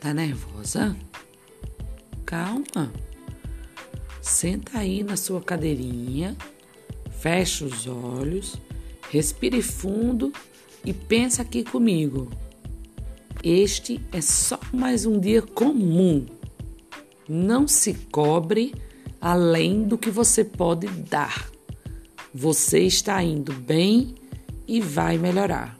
Tá nervosa? Calma. Senta aí na sua cadeirinha, fecha os olhos, respire fundo e pensa aqui comigo. Este é só mais um dia comum. Não se cobre além do que você pode dar. Você está indo bem e vai melhorar.